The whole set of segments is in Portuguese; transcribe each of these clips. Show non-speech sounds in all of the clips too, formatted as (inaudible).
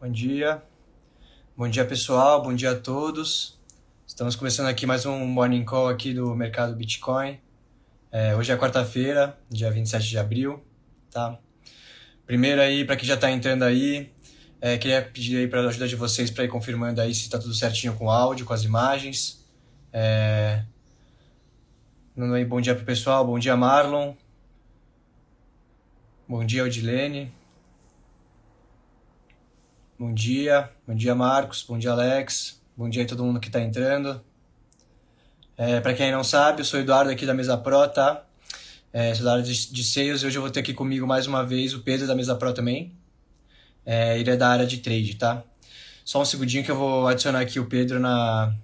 Bom dia. Bom dia, pessoal. Bom dia a todos. Estamos começando aqui mais um Morning Call aqui do mercado Bitcoin. É, hoje é quarta-feira, dia 27 de abril, tá? Primeiro aí, para quem já está entrando aí, é, queria pedir aí para a ajuda de vocês para ir confirmando aí se está tudo certinho com o áudio, com as imagens. É... Bom dia pro pessoal, bom dia Marlon. Bom dia Odilene. Bom dia, bom dia Marcos, bom dia Alex, bom dia a todo mundo que está entrando. É, para quem não sabe, eu sou Eduardo aqui da Mesa Pro, tá? É, sou da área de, de sales e hoje eu vou ter aqui comigo mais uma vez o Pedro da Mesa Pro também. É, ele é da área de trade, tá? Só um segundinho que eu vou adicionar aqui o Pedro na,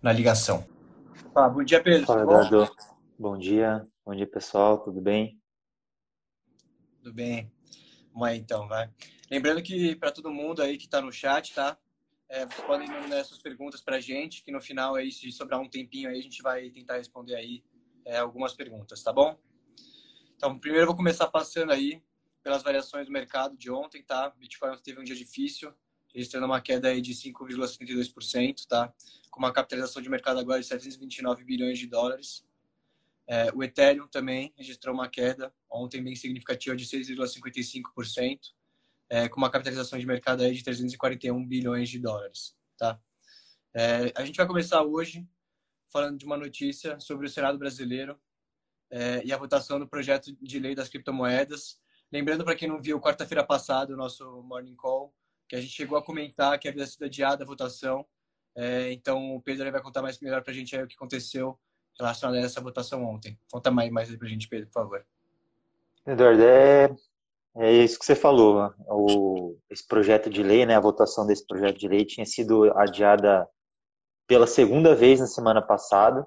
na ligação. Ah, bom dia, Pedro. Fala, Eduardo. Bom dia. Bom dia, pessoal. Tudo bem? Tudo bem. Vamos aí, então, vai. Lembrando que para todo mundo aí que está no chat, tá? É, vocês podem mandar suas perguntas para a gente, que no final aí, se sobrar um tempinho aí, a gente vai tentar responder aí é, algumas perguntas, tá bom? Então, primeiro eu vou começar passando aí pelas variações do mercado de ontem, tá? Bitcoin teve um dia difícil, registrando uma queda aí de 5,72%, tá? Com uma capitalização de mercado agora de 729 bilhões de dólares. É, o Ethereum também registrou uma queda ontem bem significativa de 6,55%, é, com uma capitalização de mercado aí de 341 bilhões de dólares. Tá? É, a gente vai começar hoje falando de uma notícia sobre o Senado brasileiro é, e a votação do projeto de lei das criptomoedas. Lembrando para quem não viu, quarta-feira passada, o nosso Morning Call, que a gente chegou a comentar que havia sido adiada a votação. É, então, o Pedro vai contar mais melhor para a gente o que aconteceu relacionado a essa votação ontem. Conta mais, mais aí para a gente, Pedro, por favor. Eduardo, é, é isso que você falou. O, esse projeto de lei, né, a votação desse projeto de lei tinha sido adiada pela segunda vez na semana passada.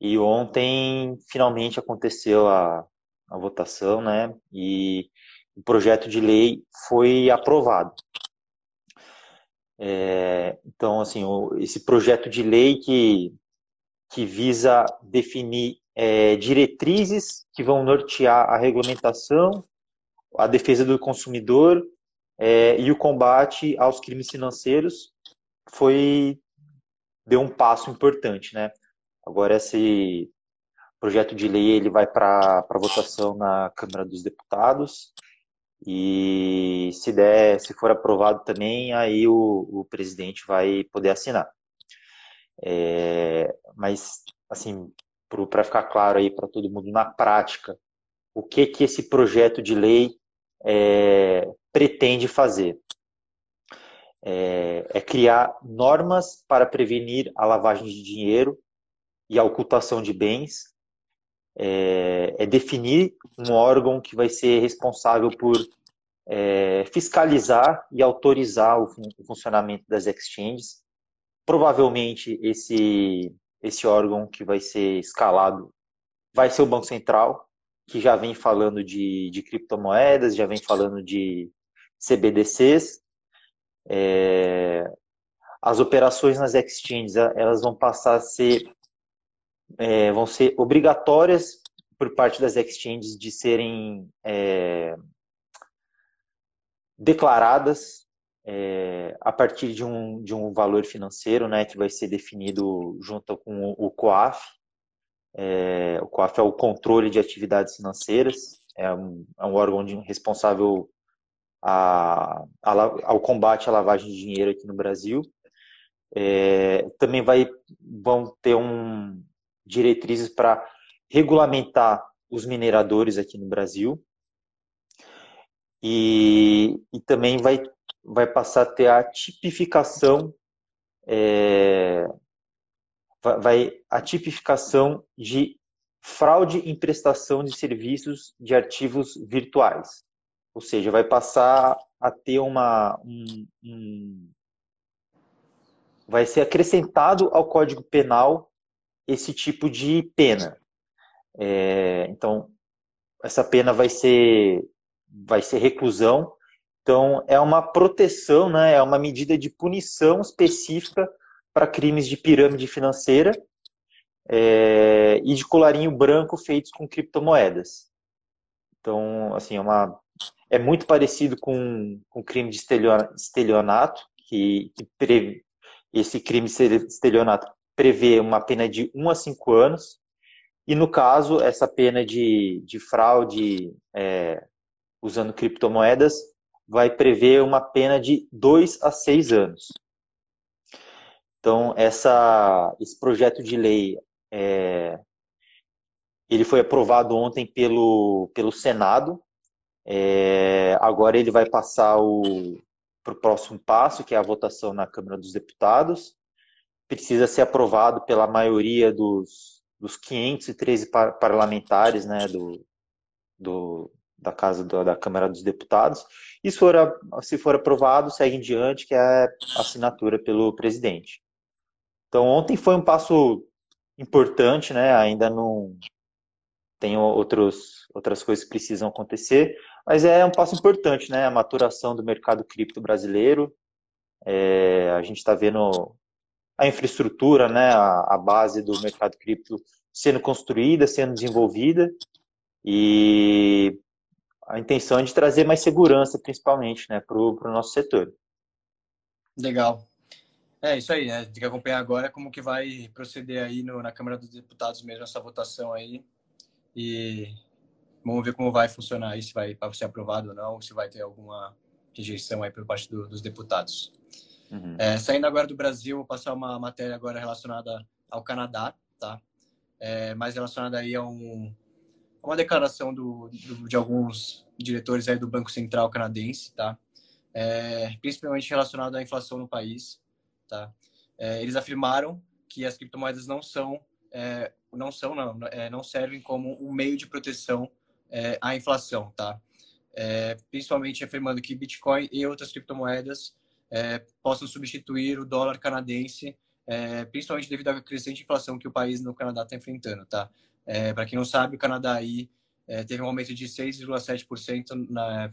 E ontem finalmente aconteceu a, a votação, né? E o projeto de lei foi aprovado. É, então, assim, o, esse projeto de lei que, que visa definir é, diretrizes que vão nortear a regulamentação, a defesa do consumidor é, e o combate aos crimes financeiros foi deu um passo importante, né? Agora esse projeto de lei ele vai para votação na Câmara dos Deputados e se der, se for aprovado também, aí o, o presidente vai poder assinar. É, mas assim, para ficar claro aí para todo mundo na prática, o que que esse projeto de lei é, pretende fazer? É, é, criar normas para prevenir a lavagem de dinheiro e a ocultação de bens, é, é definir um órgão que vai ser responsável por é, fiscalizar e autorizar o, o funcionamento das exchanges. Provavelmente esse esse órgão que vai ser escalado vai ser o Banco Central, que já vem falando de, de criptomoedas, já vem falando de CBDCs. É, as operações nas exchanges elas vão passar a ser é, vão ser obrigatórias por parte das exchanges de serem é, declaradas é, a partir de um, de um valor financeiro, né, que vai ser definido junto com o, o COAF. É, o COAF é o controle de atividades financeiras, é um, é um órgão de, responsável a, a, ao combate à lavagem de dinheiro aqui no Brasil. É, também vai, vão ter um, diretrizes para regulamentar os mineradores aqui no Brasil. E, e também vai vai passar a ter a tipificação é, vai a tipificação de fraude em prestação de serviços de arquivos virtuais, ou seja, vai passar a ter uma um, um, vai ser acrescentado ao Código Penal esse tipo de pena. É, então essa pena vai ser vai ser reclusão. Então, é uma proteção, né, é uma medida de punição específica para crimes de pirâmide financeira é, e de colarinho branco feitos com criptomoedas. Então, assim, é uma, é muito parecido com o crime de estelionato, que, que pre, esse crime de estelionato prevê uma pena de 1 a 5 anos, e no caso, essa pena de, de fraude é, usando criptomoedas vai prever uma pena de 2 a 6 anos. Então, essa, esse projeto de lei é, ele foi aprovado ontem pelo, pelo Senado. É, agora ele vai passar para o próximo passo, que é a votação na Câmara dos Deputados. Precisa ser aprovado pela maioria dos, dos 513 par parlamentares né, do, do, da Casa do, da Câmara dos Deputados. E se for, se for aprovado, segue em diante, que é a assinatura pelo presidente. Então, ontem foi um passo importante, né? Ainda não tem outros, outras coisas que precisam acontecer, mas é um passo importante, né? A maturação do mercado cripto brasileiro. É, a gente está vendo a infraestrutura, né? A, a base do mercado cripto sendo construída, sendo desenvolvida e a intenção é de trazer mais segurança, principalmente, né, para o nosso setor. Legal. É isso aí, né? Tem que acompanhar agora como que vai proceder aí no, na Câmara dos Deputados mesmo essa votação aí. E vamos ver como vai funcionar aí, se vai ser aprovado ou não, se vai ter alguma rejeição aí por parte do, dos deputados. Uhum. É, saindo agora do Brasil, vou passar uma matéria agora relacionada ao Canadá, tá? É, mais relacionada aí a um, uma declaração do, do, de alguns diretores aí do Banco Central canadense, tá? É, principalmente relacionado à inflação no país. Tá? É, eles afirmaram que as criptomoedas não são, é, não são, não, é, não servem como um meio de proteção é, à inflação, tá? É, principalmente afirmando que Bitcoin e outras criptomoedas é, possam substituir o dólar canadense, principalmente devido à crescente inflação que o país no Canadá está enfrentando, tá? Para quem não sabe, o Canadá aí teve um aumento de 6,7%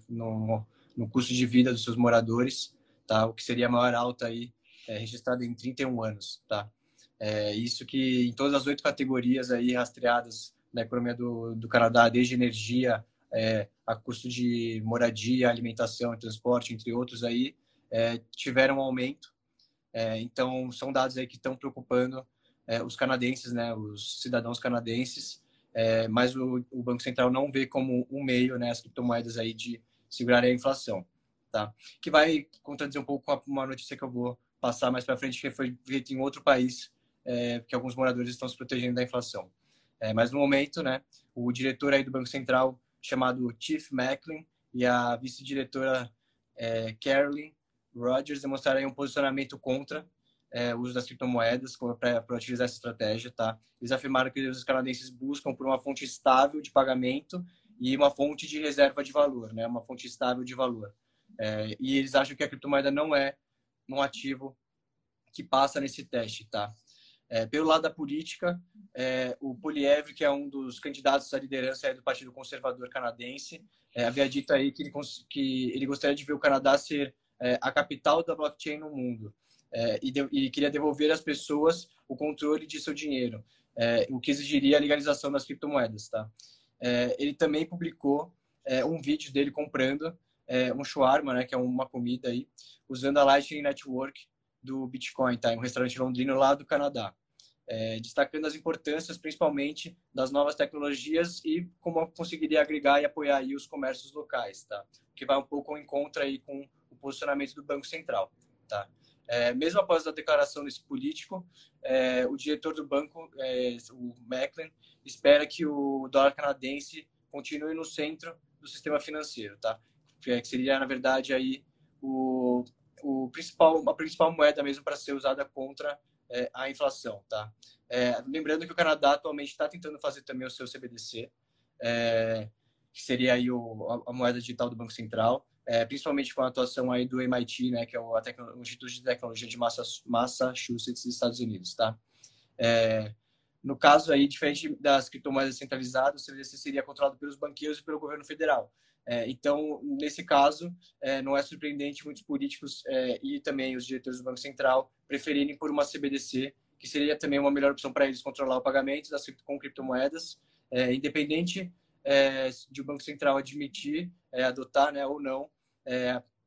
no, no custo de vida dos seus moradores, tá? O que seria a maior alta aí é, registrada em 31 anos, tá? É, isso que em todas as oito categorias aí rastreadas na economia do, do Canadá, desde energia, é, a custo de moradia, alimentação e transporte, entre outros aí, é, tiveram um aumento. É, então, são dados aí que estão preocupando é, os canadenses, né, os cidadãos canadenses, é, mas o, o, Banco Central não vê como um meio, né, as criptomoedas aí de segurar a inflação, tá? Que vai contradizer um pouco com uma notícia que eu vou passar mais para frente, que foi feito em outro país, é, que alguns moradores estão se protegendo da inflação. É, mas no momento, né, o diretor aí do Banco Central, chamado Chief Macklin, e a vice-diretora é, Carolyn Rogers demonstraram um posicionamento contra é, o uso das criptomoedas para utilizar essa estratégia, tá? Eles afirmaram que os canadenses buscam por uma fonte estável de pagamento e uma fonte de reserva de valor, né? Uma fonte estável de valor. É, e eles acham que a criptomoeda não é num ativo que passa nesse teste, tá? É, pelo lado da política, é, o Poliev, que é um dos candidatos à liderança do Partido Conservador Canadense, é, havia dito aí que ele, que ele gostaria de ver o Canadá ser é, a capital da blockchain no mundo é, e, de, e, queria devolver às pessoas o controle de seu dinheiro, é, o que exigiria a legalização das criptomoedas, tá? ele também publicou um vídeo dele comprando um shawarma, né, que é uma comida aí, usando a Lightning Network do Bitcoin, tá? Um restaurante londrino lá do Canadá. É, destacando as importâncias, principalmente, das novas tecnologias e como conseguiria agregar e apoiar aí os comércios locais, tá? Que vai um pouco ao encontro aí com o posicionamento do Banco Central, tá? É, mesmo após a declaração desse político, é, o diretor do banco, é, o Macklin, espera que o dólar canadense continue no centro do sistema financeiro, tá? Que seria, na verdade, aí o o principal, a principal moeda mesmo para ser usada contra é, a inflação, tá? É, lembrando que o Canadá atualmente está tentando fazer também o seu CBDC, é, que seria aí o, a, a, moeda digital do Banco Central, é, principalmente com a atuação aí do MIT, né, que é o, o Instituto de Tecnologia de Massachusetts, Estados Unidos, tá? É, no caso aí, diferente das criptomoedas centralizadas, o CBDC seria controlado pelos banqueiros e pelo governo federal. É, então, nesse caso, é, não é surpreendente muitos políticos é, e também os diretores do Banco Central preferirem por uma CBDC, que seria também uma melhor opção para eles controlar o pagamento das, com criptomoedas, é, independente é, de o Banco Central admitir, é, adotar né, ou não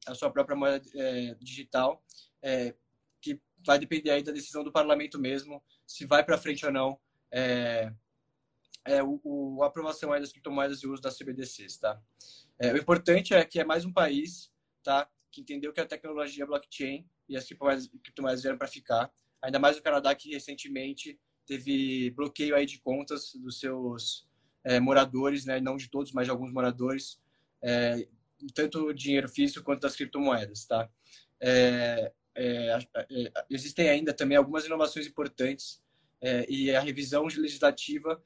a sua própria moeda digital, que vai depender aí da decisão do parlamento mesmo, se vai para frente ou não é, o, o, a aprovação aí das criptomoedas e o uso das CBDCs. Tá? O importante é que é mais um país tá, que entendeu que a tecnologia blockchain e as criptomoedas, vieram para ficar, ainda mais o Canadá que recentemente teve bloqueio aí de contas dos seus é, moradores, né? não de todos, mas de alguns moradores, é, tanto dinheiro físico quanto das criptomoedas. Tá? É, é, é existem ainda também algumas inovações importantes é, e a revisão legislativa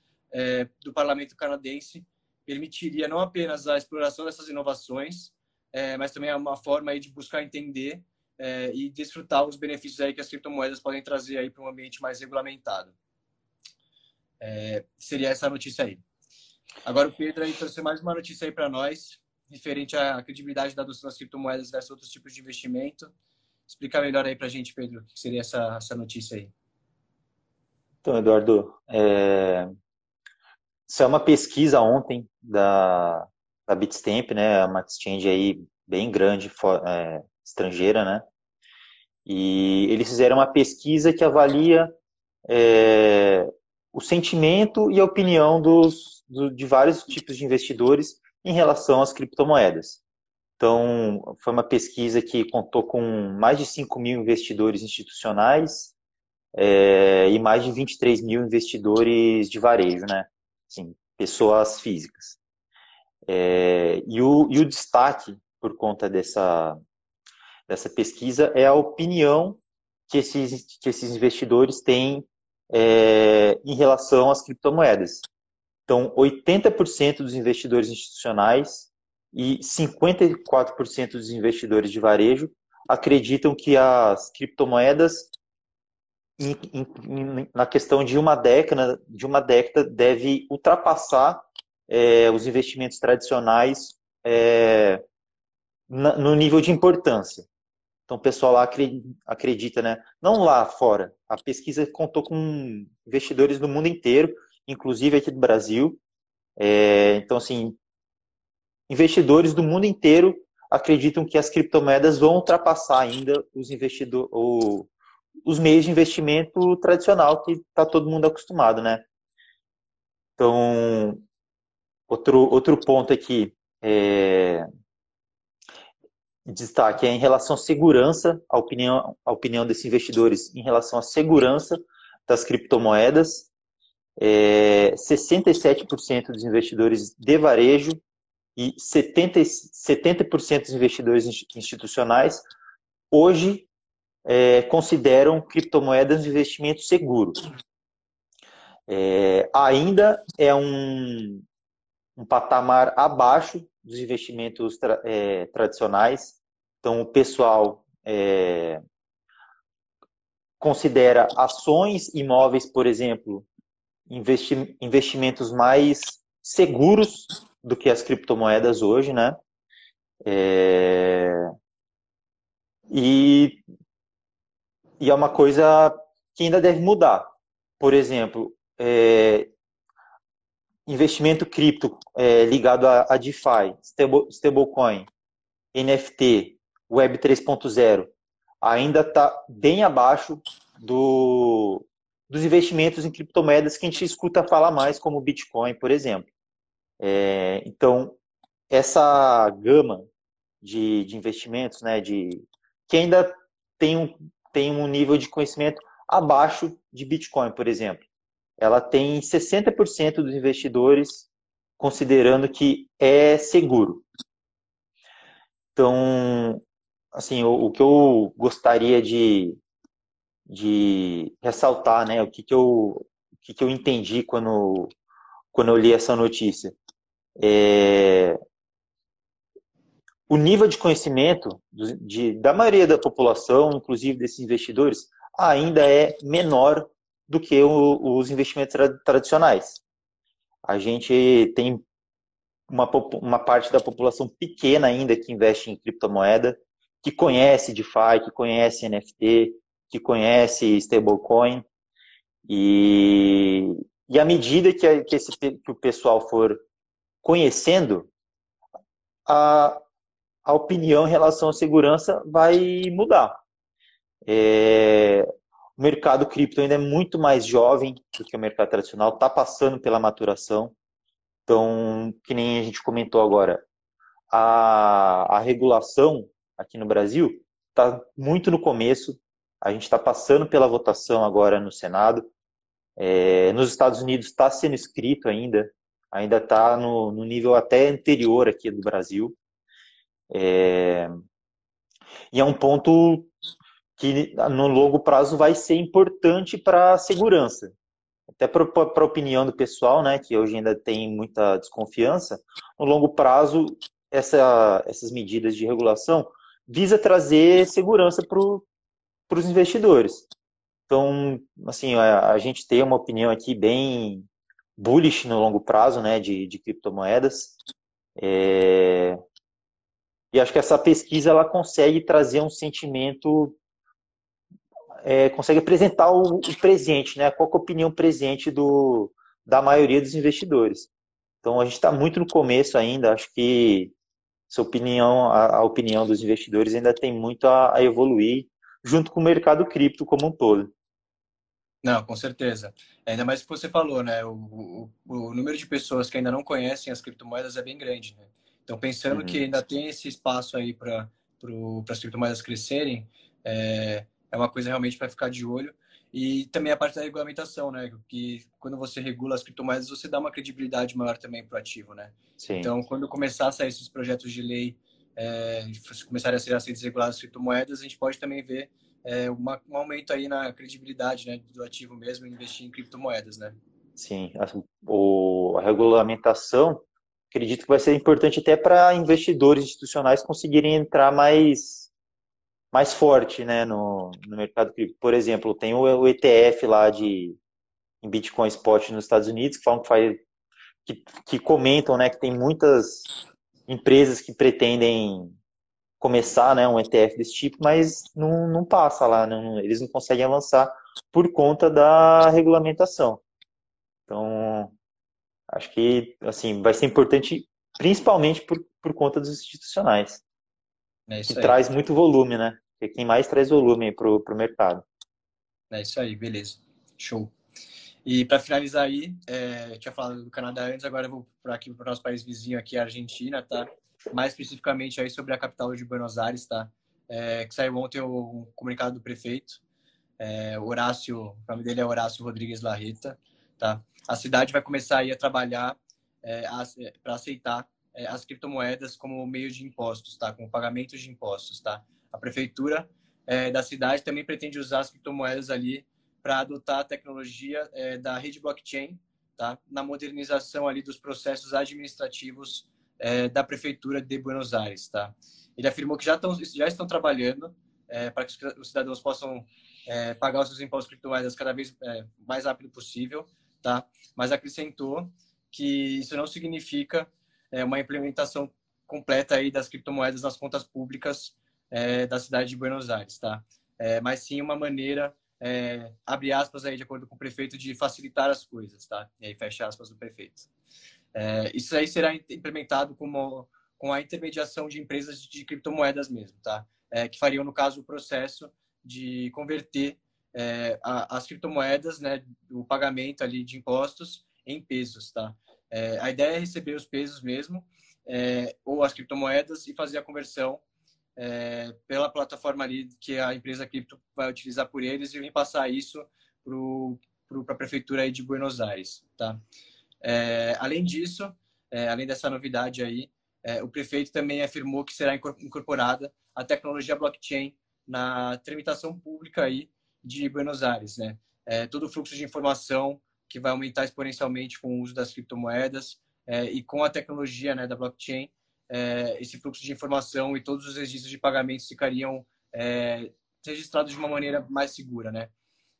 do parlamento canadense permitiria não apenas a exploração dessas inovações, mas também é uma forma aí de buscar entender e desfrutar os benefícios aí que as criptomoedas podem trazer aí para um ambiente mais regulamentado. É, seria essa notícia aí. Agora o Pedro aí trouxe mais uma notícia aí para nós, referente à credibilidade da adoção das criptomoedas versus outros tipos de investimento. Explica melhor aí para a gente, Pedro, o que seria essa, essa notícia aí. Então, Eduardo, é... isso é uma pesquisa ontem da, da Bitstamp, né, uma exchange aí bem grande, é, estrangeira, né, e eles fizeram uma pesquisa que avalia é, o sentimento e a opinião dos, do, de vários tipos de investidores em relação às criptomoedas. Então, foi uma pesquisa que contou com mais de 5 mil investidores institucionais é, e mais de 23 mil investidores de varejo, né? Assim, pessoas físicas. É, e, o, e o destaque, por conta dessa, dessa pesquisa, é a opinião que esses, que esses investidores têm é, em relação às criptomoedas. Então, 80% dos investidores institucionais e 54% dos investidores de varejo acreditam que as criptomoedas, em, em, na questão de uma década, de uma década deve ultrapassar é, os investimentos tradicionais é, na, no nível de importância. Então, o pessoal lá acredita, né? Não lá fora. A pesquisa contou com investidores do mundo inteiro, inclusive aqui do Brasil. É, então, assim, investidores do mundo inteiro acreditam que as criptomoedas vão ultrapassar ainda os investidores, os meios de investimento tradicional que está todo mundo acostumado, né? Então, outro, outro ponto aqui, é, destaque é em relação à segurança, a opinião, a opinião desses investidores em relação à segurança das criptomoedas. É, 67% dos investidores de varejo e 70%, 70 dos investidores institucionais hoje é, consideram criptomoedas um investimento seguro. É, ainda é um, um patamar abaixo dos investimentos tra é, tradicionais. Então, o pessoal é, considera ações imóveis, por exemplo, investi investimentos mais seguros do que as criptomoedas hoje, né? É... E, e é uma coisa que ainda deve mudar. Por exemplo, é, investimento cripto é, ligado a, a DeFi, stable, stablecoin, NFT, Web 3.0, ainda está bem abaixo do, dos investimentos em criptomoedas que a gente escuta falar mais, como Bitcoin, por exemplo. É, então, essa gama de, de investimentos, né, de, que ainda tem um, tem um nível de conhecimento abaixo de Bitcoin, por exemplo ela tem 60% dos investidores considerando que é seguro. Então, assim, o, o que eu gostaria de, de ressaltar, né, o que, que, eu, o que, que eu entendi quando, quando eu li essa notícia, é, o nível de conhecimento de, da maioria da população, inclusive desses investidores, ainda é menor do que o, os investimentos tra tradicionais. A gente tem uma, uma parte da população pequena ainda que investe em criptomoeda, que conhece DeFi, que conhece NFT, que conhece stablecoin. E, e à medida que, que, esse, que o pessoal for conhecendo, a, a opinião em relação à segurança vai mudar. É, o mercado cripto ainda é muito mais jovem do que o mercado tradicional, está passando pela maturação. Então, que nem a gente comentou agora, a, a regulação aqui no Brasil está muito no começo. A gente está passando pela votação agora no Senado. É, nos Estados Unidos está sendo escrito ainda, ainda está no, no, nível até anterior aqui do Brasil. É, e é um ponto que no longo prazo vai ser importante para a segurança. Até para a opinião do pessoal, né, que hoje ainda tem muita desconfiança, no longo prazo, essa, essas medidas de regulação visa trazer segurança para os investidores. Então, assim, a, a, gente tem uma opinião aqui bem bullish no longo prazo, né, de, de criptomoedas. É... E acho que essa pesquisa ela consegue trazer um sentimento é, consegue apresentar o, o, presente, né? Qual é a opinião presente do, da maioria dos investidores. Então a gente está muito no começo ainda, acho que essa opinião, a, a opinião dos investidores ainda tem muito a, a, evoluir junto com o mercado cripto como um todo. Não, com certeza. Ainda mais que você falou, né? O, o, o número de pessoas que ainda não conhecem as criptomoedas é bem grande, né? Então, pensando uhum. que ainda tem esse espaço aí para as criptomoedas crescerem, é, é uma coisa realmente para ficar de olho. E também a parte da regulamentação, né? Que quando você regula as criptomoedas, você dá uma credibilidade maior também para o ativo, né? Sim. Então, quando começar a sair esses projetos de lei, é, começarem a ser aceitas reguladas as criptomoedas, a gente pode também ver é, uma, um aumento aí na credibilidade né, do ativo mesmo investir em criptomoedas, né? Sim, a, o, a regulamentação acredito que vai ser importante até para investidores institucionais conseguirem entrar mais mais forte né, no, no mercado cripto. Por exemplo, tem o, o ETF lá de em Bitcoin Spot nos Estados Unidos que falam que, faz, que, que comentam né, que tem muitas empresas que pretendem começar né, um ETF desse tipo, mas não, não passa lá, não, eles não conseguem avançar por conta da regulamentação. Então, acho que assim vai ser importante, principalmente por, por conta dos institucionais. É que aí. traz muito volume, né? Que é quem mais traz volume para o mercado. É isso aí, beleza. Show. E para finalizar aí, é, eu tinha falado do Canadá antes, agora eu vou para aqui para o nosso país vizinho aqui, a Argentina, tá? Mais especificamente aí sobre a capital de Buenos Aires, tá? É, que saiu ontem o comunicado do prefeito, é, Horácio, o nome dele é Horácio Rodrigues Larreta, tá? A cidade vai começar aí a trabalhar é, para aceitar é, as criptomoedas como meio de impostos, tá? Como pagamento de impostos, tá? A prefeitura é, da cidade também pretende usar as criptomoedas ali para adotar a tecnologia é, da rede blockchain, tá? Na modernização ali dos processos administrativos é, da prefeitura de Buenos Aires, tá? Ele afirmou que já estão já estão trabalhando é, para que os cidadãos possam pagar os seus impostos criptomoedas cada vez mais rápido possível, tá? Mas acrescentou que isso não significa é, uma implementação completa aí das criptomoedas nas contas públicas é, da cidade de Buenos Aires, tá? É, mas sim uma maneira, é, abre aspas aí de acordo com o prefeito, de facilitar as coisas, tá? E aí fecha aspas do prefeito. É, isso aí será implementado como, com a intermediação de empresas de criptomoedas mesmo, tá? É, que fariam, no caso, o processo de converter é, a, as criptomoedas, né, o pagamento ali de impostos em pesos, tá? É, a ideia é receber os pesos mesmo, é, ou as criptomoedas, e fazer a conversão é, pela plataforma ali que a empresa cripto vai utilizar por eles e repassar isso para a prefeitura aí de Buenos Aires, tá? É, além disso, é, além dessa novidade aí, o prefeito também afirmou que será incorporada a tecnologia blockchain na tramitação pública aí de Buenos Aires, né? todo o fluxo de informação que vai aumentar exponencialmente com o uso das criptomoedas é, e com a tecnologia né, da blockchain, é, esse fluxo de informação e todos os registros de pagamentos ficariam é, registrados de uma maneira mais segura, né?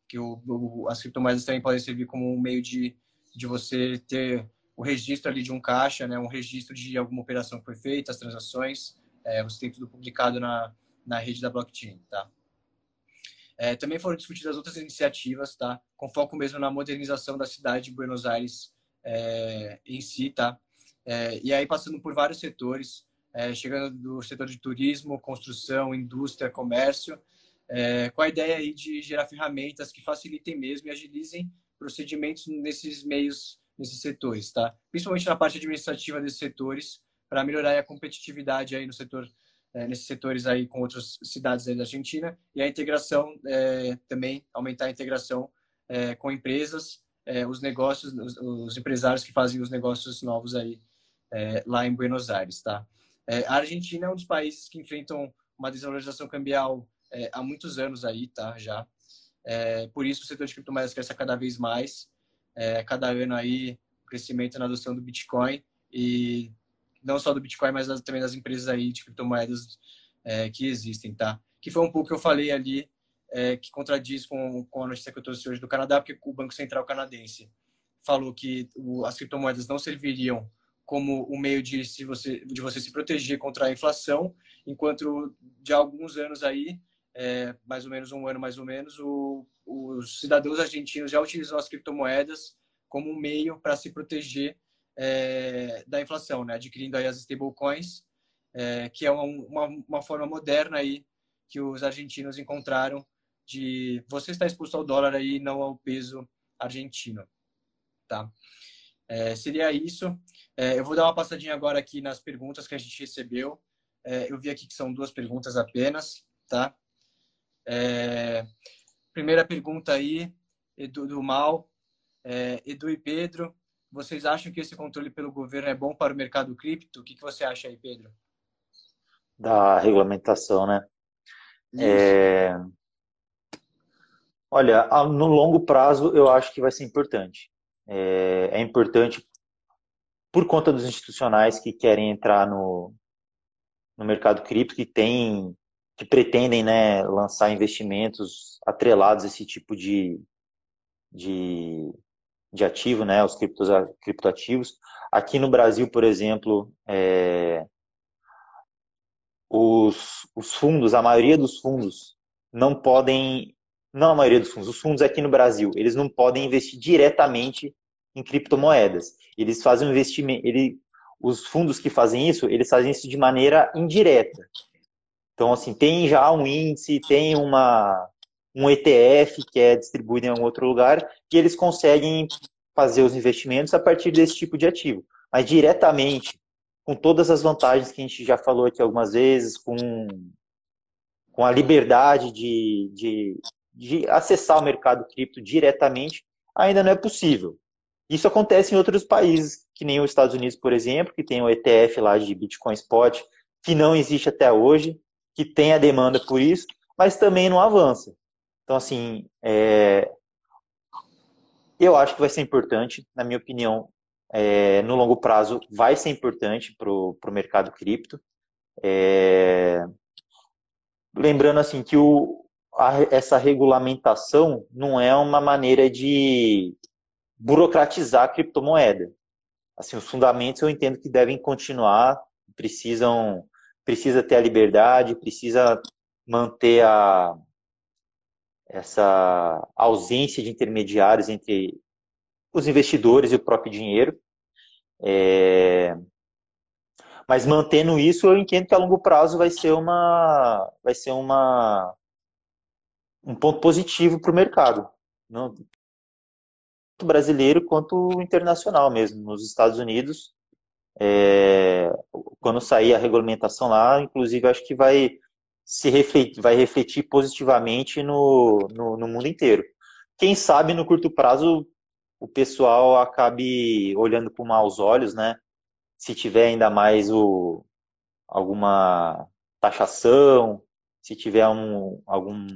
Que o, o, as criptomoedas também podem servir como um meio de, de você ter o registro ali de um caixa, né? Um registro de alguma operação que foi feita, as transações, é, você tem tudo publicado na, na rede da blockchain, tá? É, também foram discutidas outras iniciativas, tá? Com foco mesmo na modernização da cidade de Buenos Aires é, em si, tá? É, e aí passando por vários setores, é, chegando do setor de turismo, construção, indústria, comércio, é, com a ideia aí de gerar ferramentas que facilitem mesmo e agilizem procedimentos nesses meios, nesses setores, tá? Principalmente na parte administrativa desses setores, para melhorar a competitividade aí no setor, é, nesses setores aí com outras cidades da Argentina e a integração é, também aumentar a integração é, com empresas, os negócios, os, os, empresários que fazem os negócios novos aí lá em Buenos Aires, tá? A Argentina é um dos países que enfrentam uma desvalorização cambial há muitos anos aí, tá? Já. Por isso o setor de criptomoedas cresce cada vez mais. Cada ano aí, crescimento na adoção do Bitcoin e não só do Bitcoin, mas das, também das empresas aí de criptomoedas é, que existem, tá? Que foi um pouco que eu falei ali, é, que contradiz com, com a notícia que eu trouxe hoje do Canadá, porque o Banco Central canadense falou que o, as criptomoedas não serviriam como um meio de, se você, de você se proteger contra a inflação, enquanto de alguns anos aí, é, mais ou menos um ano mais ou menos, o, os cidadãos argentinos já utilizam as criptomoedas como um meio para se proteger é, da inflação, né? adquirindo aí as stablecoins, é, que é uma, uma, uma, forma moderna aí que os argentinos encontraram de você estar exposto ao dólar aí não ao peso argentino, tá? É, seria isso. É, eu vou dar uma passadinha agora aqui nas perguntas que a gente recebeu. É, eu vi aqui que são duas perguntas apenas, tá? É, primeira pergunta aí, Edu do Mal. Edu e Pedro, vocês acham que esse controle pelo governo é bom para o mercado cripto? O que, que você acha aí, Pedro? Da regulamentação, né? É... Olha, no longo prazo eu acho que vai ser importante é, é importante por conta dos institucionais que querem entrar no, no mercado cripto, que tem, que pretendem né, lançar investimentos atrelados a esse tipo de, de, de ativo, né, os criptos, criptoativos. Aqui no Brasil, por exemplo, é, os, os fundos, a maioria dos fundos não podem, não a maioria dos fundos, os fundos aqui no Brasil, eles não podem investir diretamente em criptomoedas. Eles fazem um investimento, ele, os fundos que fazem isso, eles fazem isso de maneira indireta. Então, assim, tem já um índice, tem uma, um ETF que é distribuído em algum outro lugar, e eles conseguem fazer os investimentos a partir desse tipo de ativo. Mas diretamente, com todas as vantagens que a gente já falou aqui algumas vezes, com, com a liberdade de, de, de acessar o mercado cripto diretamente, ainda não é possível. Isso acontece em outros países, que nem os Estados Unidos, por exemplo, que tem o ETF lá de Bitcoin Spot, que não existe até hoje, que tem a demanda por isso, mas também não avança. Então, assim, é... eu acho que vai ser importante, na minha opinião, é... no longo prazo, vai ser importante para o mercado cripto. É... Lembrando, assim, que o, a, essa regulamentação não é uma maneira de burocratizar a criptomoeda. Assim, os fundamentos eu entendo que devem continuar, precisam precisa ter a liberdade, precisa manter a essa ausência de intermediários entre os investidores e o próprio dinheiro. É... Mas mantendo isso, eu entendo que a longo prazo vai ser uma vai ser uma um ponto positivo para o mercado. Não, brasileiro quanto internacional mesmo. Nos Estados Unidos, é, quando sair a regulamentação lá, inclusive acho que vai se refletir, vai refletir positivamente no, no, no mundo inteiro. Quem sabe no curto prazo o pessoal acabe olhando com maus olhos, né? Se tiver ainda mais o, alguma taxação, se tiver um, algum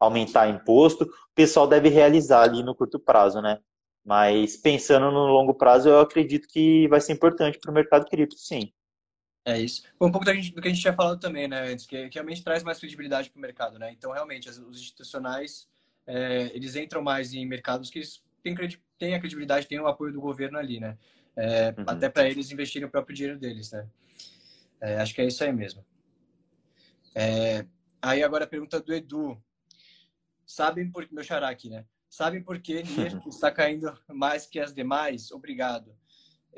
aumentar imposto, o pessoal deve realizar ali no curto prazo, né? Mas pensando no longo prazo, eu acredito que vai ser importante para o mercado cripto, sim. É isso. Um pouco do que a gente tinha falado também, né, antes, que, que realmente traz mais credibilidade para o mercado, né? Então, realmente, os institucionais, é, eles entram mais em mercados que têm, têm a credibilidade, têm o apoio do governo ali, né? É, uhum. Até para eles investirem o próprio dinheiro deles, né? É, acho que é isso aí mesmo. É, aí agora a pergunta do Edu. Sabem por meu xará aqui, né? Sabem por que (laughs) NIR está caindo mais que as demais? Obrigado.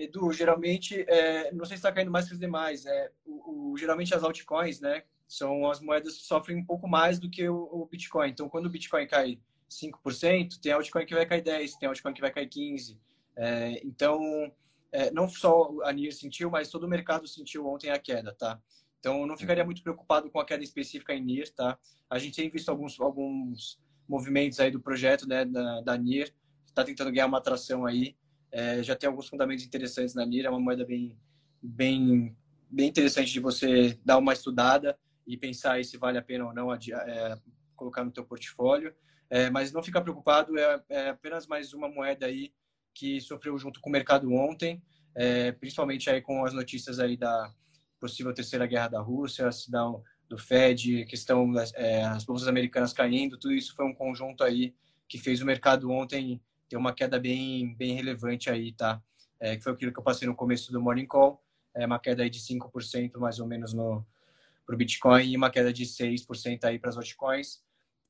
Edu, geralmente, é, não sei se está caindo mais que os demais. É, o, o, geralmente as altcoins, né, são as moedas que sofrem um pouco mais do que o, o Bitcoin. Então, quando o Bitcoin cai 5%, tem altcoin que vai cair 10%, tem altcoin que vai cair 15%. É, então, é, não só a NIR sentiu, mas todo o mercado sentiu ontem a queda, tá? Então, não ficaria muito preocupado com a queda específica em NIR, tá? A gente tem visto alguns, alguns movimentos aí do projeto, né, da, da NIR, está tentando ganhar uma atração aí. É, já tem alguns fundamentos interessantes na NIR, é uma moeda bem, bem, bem interessante de você dar uma estudada e pensar se vale a pena ou não é, colocar no teu portfólio. É, mas não fica preocupado, é, é, apenas mais uma moeda aí que sofreu junto com o mercado ontem, é, principalmente aí com as notícias aí da possível terceira guerra da Rússia, do Fed, questão é, as bolsas americanas caindo, tudo isso foi um conjunto aí que fez o mercado ontem ter uma queda bem bem relevante aí, tá? É, que foi aquilo que eu passei no começo do Morning Call, é uma queda aí de 5% mais ou menos no para o Bitcoin e uma queda de 6% aí para as altcoins.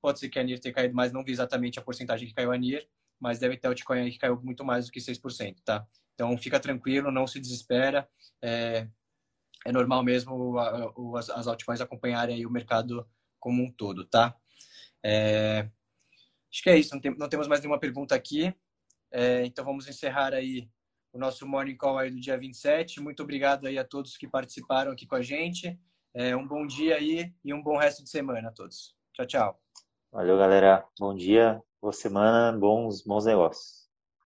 Pode ser que a NIR tenha caído mais, não vi exatamente a porcentagem que caiu a NIR, mas deve ter altcoin aí que caiu muito mais do que 6%, tá? Então fica tranquilo, não se desespera. É, é normal mesmo as, altcoins acompanharem o mercado como um todo, tá? É, acho que é isso, não, tem, não, temos mais nenhuma pergunta aqui. É, então vamos encerrar aí o nosso Morning Call aí do dia 27. Muito obrigado aí a todos que participaram aqui com a gente. É, um bom dia aí e um bom resto de semana a todos. Tchau, tchau. Valeu, galera. Bom dia, boa semana, bons, bons negócios.